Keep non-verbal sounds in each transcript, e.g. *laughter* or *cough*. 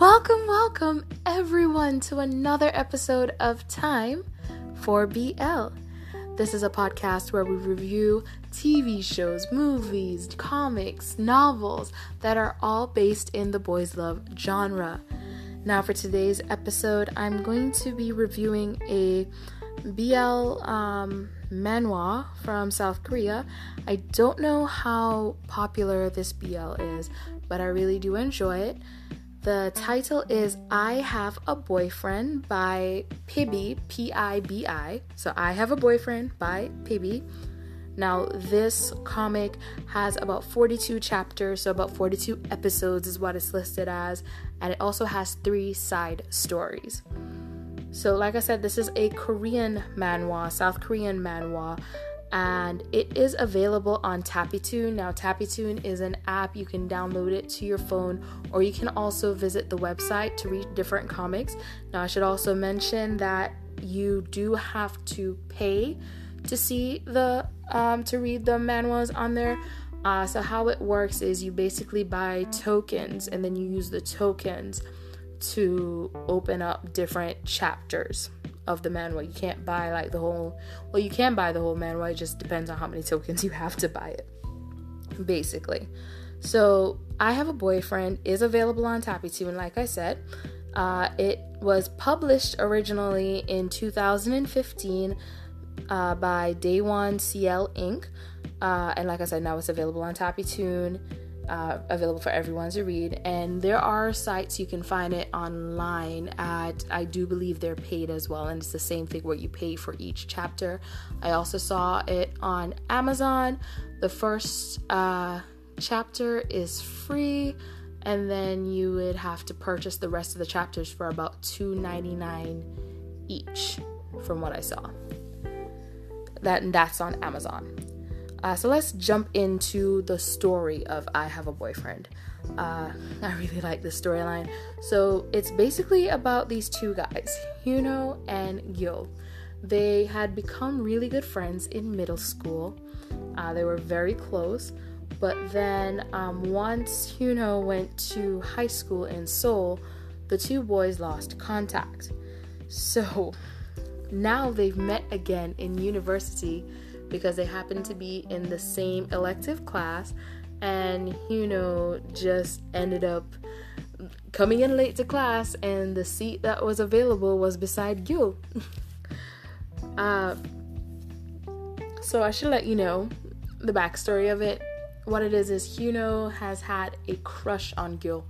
Welcome, welcome everyone to another episode of Time for BL. This is a podcast where we review TV shows, movies, comics, novels that are all based in the boys' love genre. Now, for today's episode, I'm going to be reviewing a BL um, from South Korea. I don't know how popular this BL is, but I really do enjoy it. The title is I Have a Boyfriend by Pibi, P I B I. So, I Have a Boyfriend by Pibi. Now, this comic has about 42 chapters, so about 42 episodes is what it's listed as, and it also has three side stories. So, like I said, this is a Korean manhwa, South Korean manhwa and it is available on Tappytoon. Now, Tappytoon is an app you can download it to your phone, or you can also visit the website to read different comics. Now, I should also mention that you do have to pay to see the um, to read the manhwas on there. Uh, so how it works is you basically buy tokens, and then you use the tokens to open up different chapters of the manhwa. You can't buy like the whole. Well, you can buy the whole manhwa. It just depends on how many tokens you have to buy it. Basically, so I have a boyfriend is available on Tappytoon. Like I said, uh, it was published originally in 2015 uh, by Day One CL Inc. Uh, and like I said, now it's available on Tappytoon uh, available for everyone to read. And there are sites you can find it online at, I do believe they're paid as well. And it's the same thing where you pay for each chapter. I also saw it on Amazon. The first uh, chapter is free. And then you would have to purchase the rest of the chapters for about $2.99 each, from what I saw. That and that's on Amazon. Uh, so let's jump into the story of I Have a Boyfriend. Uh, *laughs* I really like this storyline. So it's basically about these two guys, Hyuno and Gil. They had become really good friends in middle school. Uh, they were very close, but then um, once Hyuno went to high school in Seoul, the two boys lost contact. So *laughs* now they've met again in university because they happened to be in the same elective class and you know just ended up coming in late to class and the seat that was available was beside Gil. *laughs* uh, so I should let you know the backstory of it. What it is is Hyuno has had a crush on Gil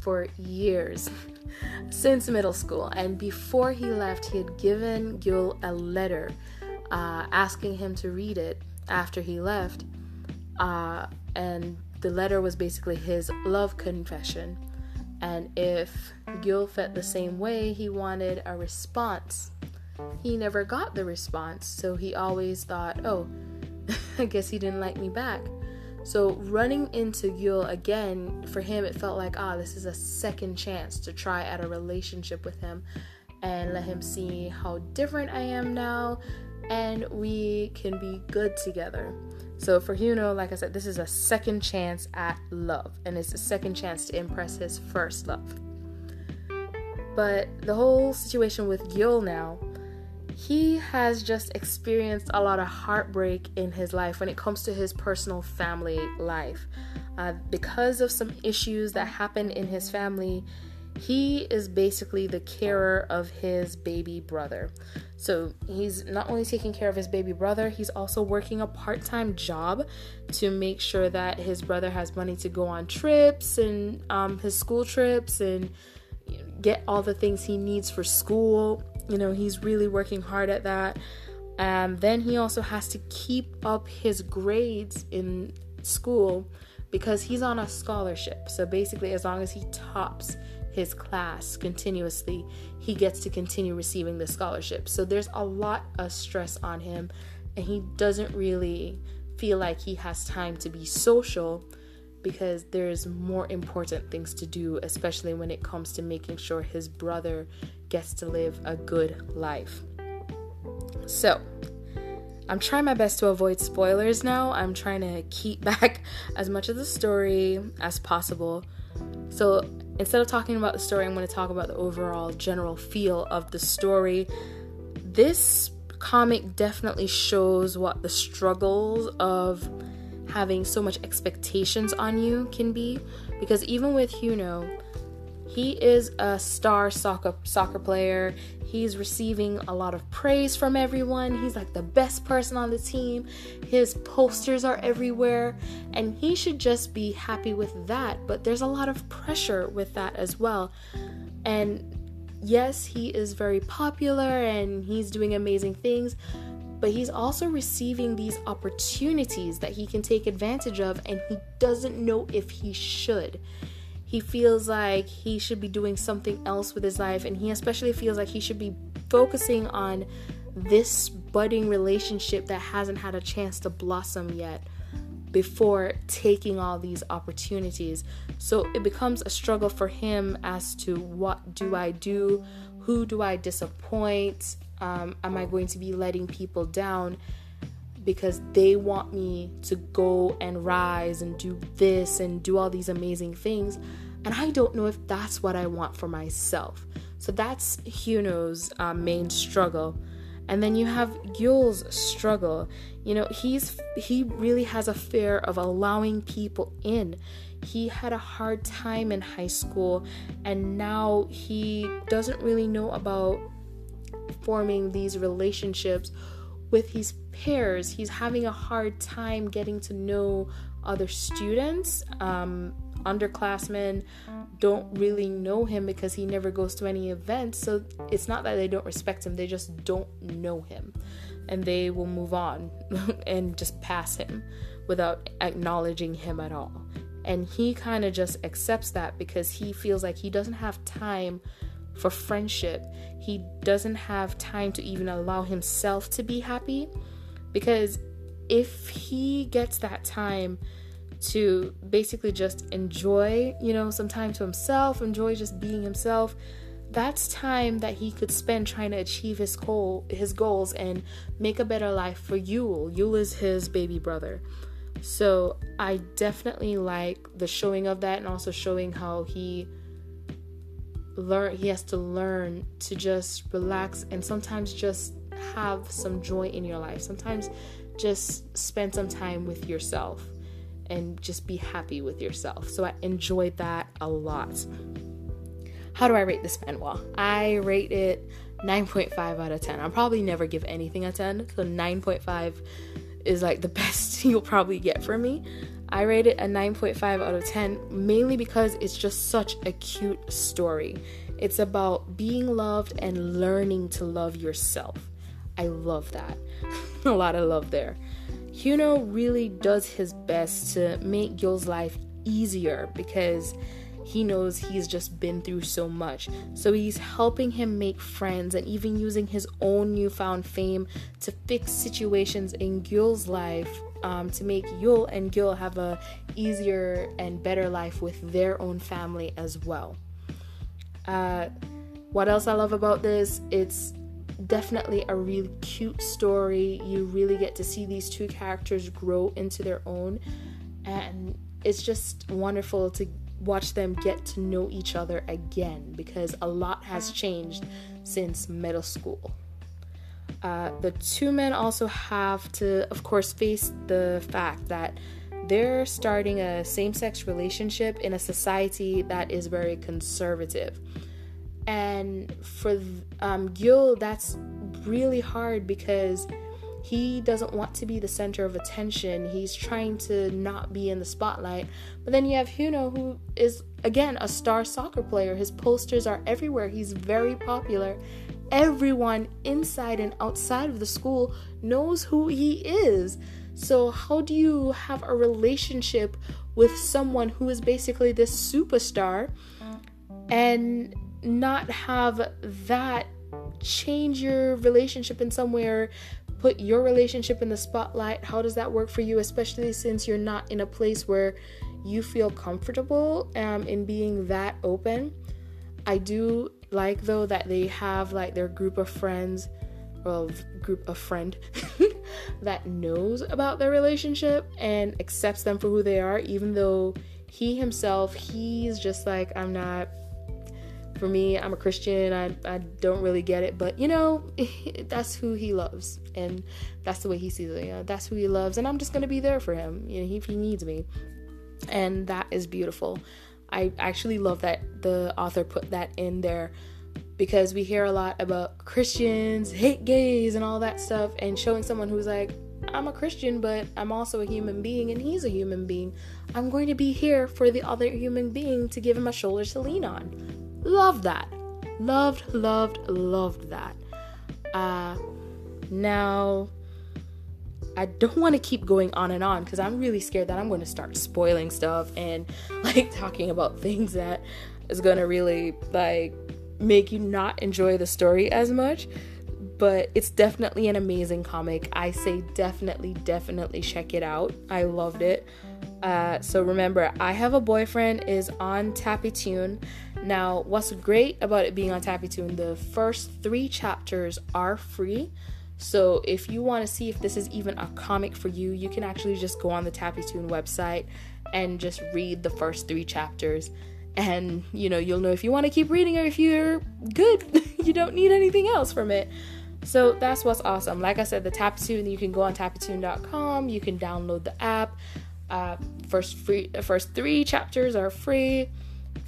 for years *laughs* since middle school and before he left he had given Gil a letter uh, asking him to read it after he left. Uh, and the letter was basically his love confession. And if Gil felt the same way, he wanted a response. He never got the response, so he always thought, oh, *laughs* I guess he didn't like me back. So running into Gil again, for him, it felt like, ah, this is a second chance to try at a relationship with him and let him see how different I am now and we can be good together. So for Hyuno, like I said, this is a second chance at love, and it's a second chance to impress his first love. But the whole situation with Gil now, he has just experienced a lot of heartbreak in his life when it comes to his personal family life. Uh, because of some issues that happened in his family, he is basically the carer of his baby brother. So he's not only taking care of his baby brother, he's also working a part time job to make sure that his brother has money to go on trips and um, his school trips and get all the things he needs for school. You know, he's really working hard at that. And then he also has to keep up his grades in school because he's on a scholarship. So basically, as long as he tops his class continuously, he gets to continue receiving the scholarship. So there's a lot of stress on him, and he doesn't really feel like he has time to be social because there's more important things to do, especially when it comes to making sure his brother gets to live a good life. So, I'm trying my best to avoid spoilers now. I'm trying to keep *laughs* back as much of the story as possible. So, instead of talking about the story, I'm going to talk about the overall general feel of the story. This comic definitely shows what the struggles of having so much expectations on you can be because even with Hyuno, he is a star soccer soccer player. He's receiving a lot of praise from everyone. He's like the best person on the team. His posters are everywhere, and he should just be happy with that. But there's a lot of pressure with that as well. And yes, he is very popular and he's doing amazing things, but he's also receiving these opportunities that he can take advantage of, and he doesn't know if he should. He feels like he should be doing something else with his life, and he especially feels like he should be focusing on this budding relationship that hasn't had a chance to blossom yet before taking all these opportunities. So it becomes a struggle for him as to what do I do? Who do I disappoint? Um, am I going to be letting people down because they want me to go and rise and do this and do all these amazing things? And I don't know if that's what I want for myself. So that's Hyuno's uh, main struggle. And then you have Gyul's struggle. You know, he's he really has a fear of allowing people in. He had a hard time in high school and now he doesn't really know about forming these relationships with his peers. He's having a hard time getting to know other students. Um, underclassmen don't really know him because he never goes to any events. So it's not that they don't respect him, they just don't know him. And they will move on *laughs* and just pass him without acknowledging him at all. And he kind of just accepts that because he feels like he doesn't have time for friendship. He doesn't have time to even allow himself to be happy because if he gets that time to basically just enjoy, you know, some time to himself, enjoy just being himself, that's time that he could spend trying to achieve his goal, his goals and make a better life for Yul. Yul is his baby brother. So I definitely like the showing of that and also showing how he learn he has to learn to just relax and sometimes just have some joy in your life. Sometimes just spend some time with yourself and just be happy with yourself. So I enjoyed that a lot. How do I rate this manhwa? I rate it 9.5 out of 10. I'll probably never give anything a 10, so 9.5 is like the *laughs* best you'll probably get from me. I rate it a 9.5 out of 10 mainly because it's just such a cute story. It's about being loved and learning to love yourself. I love that. *laughs* a lot of love there. Hyuno really does his best to make Gil's life easier because he knows he's just been through so much. So he's helping him make friends and even using his own newfound fame to fix situations in Gil's life um, to make Yul and Gil have a easier and better life with their own family as well. Uh, what else I love about this? It's definitely a really cute story. You really get to see these two characters grow into their own, and it's just wonderful to watch them get to know each other again because a lot has changed since middle school. Uh, the two men also have to, of course, face the fact that they're starting a same sex relationship in a society that is very conservative. And for um, Gil, that's really hard because he doesn't want to be the center of attention. He's trying to not be in the spotlight. But then you have Hyuno, who is, again, a star soccer player. His posters are everywhere. He's very popular. Everyone inside and outside of the school knows who he is. So, how do you have a relationship with someone who is basically this superstar and not have that change your relationship in somewhere put your relationship in the spotlight how does that work for you especially since you're not in a place where you feel comfortable um, in being that open? I do like though that they have like their group of friends or group of friend *laughs* that knows about their relationship and accepts them for who they are even though he himself, he's just like, I'm not for me, I'm a Christian. I, I don't really get it, but you know, *laughs* that's who he loves, and that's the way he sees it. That's who he loves, and I'm just gonna be there for him. You know, if he needs me, and that is beautiful. I actually love that the author put that in there because we hear a lot about Christians hate gays and all that stuff, and showing someone who's like, I'm a Christian, but I'm also a human being, and he's a human being. I'm going to be here for the other human being to give him a shoulder to lean on Love that. Loved, loved, loved that. Uh, now, I don't want to keep going on and on because I'm really scared that I'm going to start spoiling stuff and *laughs* like talking about things that is going to really like make you not enjoy the story as much. But it's definitely an amazing comic. I say definitely, definitely check it out. I loved it. Uh, so remember, I have a boyfriend is on Tappytoon. Now, what's great about it being on Tappy the first three chapters are free. So if you want to see if this is even a comic for you, you can actually just go on the Tappy website and just read the first three chapters. And you know, you'll know if you want to keep reading or if you're good. *laughs* you don't need anything else from it. So that's what's awesome. Like I said, the Tune, you can go on tappytoon.com, you can download the app. Uh, first free, first three chapters are free,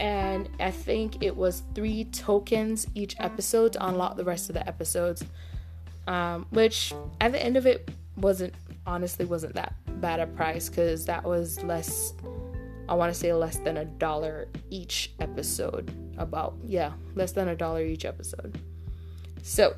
and I think it was three tokens each episode to unlock the rest of the episodes. Um, which at the end of it wasn't honestly wasn't that bad a price because that was less. I want to say less than a dollar each episode. About yeah, less than a dollar each episode. So,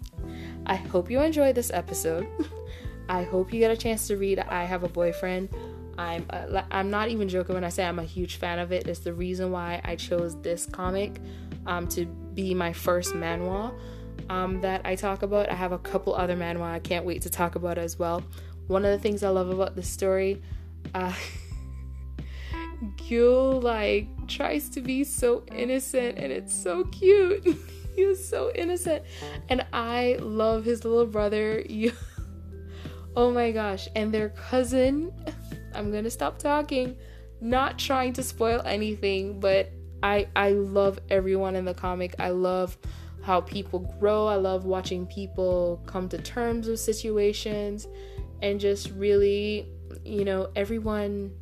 *laughs* I hope you enjoyed this episode. *laughs* I hope you get a chance to read I Have a Boyfriend. I'm uh, I'm not even joking when I say I'm a huge fan of it. It's the reason why I chose this comic um, to be my first manhwa um, that I talk about. I have a couple other manhwa I can't wait to talk about as well. One of the things I love about this story, uh, *laughs* Gil like tries to be so innocent and it's so cute. *laughs* he is so innocent, and I love his little brother. *laughs* Oh my gosh, and their cousin. I'm gonna stop talking. Not trying to spoil anything, but I I love everyone in the comic. I love how people grow. I love watching people come to terms with situations and just really, you know, everyone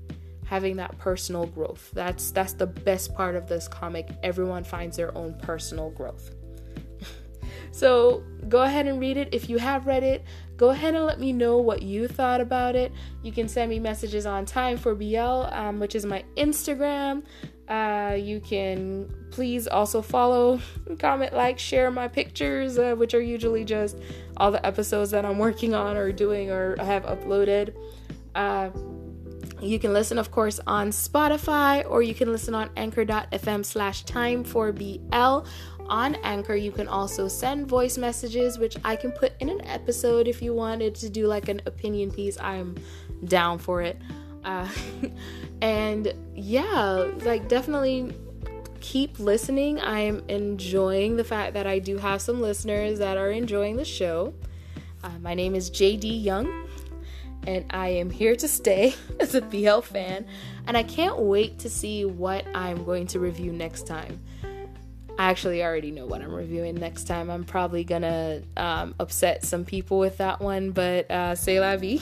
having that personal growth. That's that's the best part of this comic. Everyone finds their own personal growth. So, go ahead and read it if you have read it go ahead and let me know what you thought about it. You can send me messages on Time for BL, um, which is my Instagram. Uh, you can please also follow, *laughs* comment, like, share my pictures, uh, which are usually just all the episodes that I'm working on or doing or I have uploaded. Uh, you can listen, of course, on Spotify or you can listen on anchor.fm slash time for BL on Anchor, you can also send voice messages, which I can put in an episode if you wanted to do like an opinion piece. I'm down for it. Uh, *laughs* and yeah, like definitely keep listening. I'm enjoying the fact that I do have some listeners that are enjoying the show. Uh, my name is JD Young, and I am here to stay *laughs* as a BL fan. And I can't wait to see what I'm going to review next time. I actually already know what I'm reviewing next time. I'm probably gonna um, upset some people with that one, but uh, say la vie.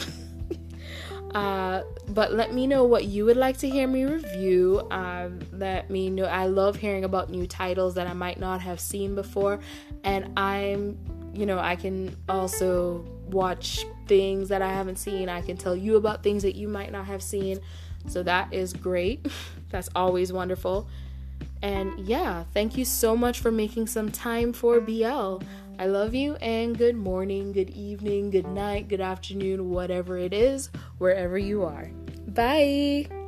*laughs* uh, but let me know what you would like to hear me review. Uh, let me know. I love hearing about new titles that I might not have seen before, and I'm, you know, I can also watch things that I haven't seen. I can tell you about things that you might not have seen. So that is great. *laughs* That's always wonderful. And yeah, thank you so much for making some time for BL. I love you and good morning, good evening, good night, good afternoon, whatever it is, wherever you are. Bye.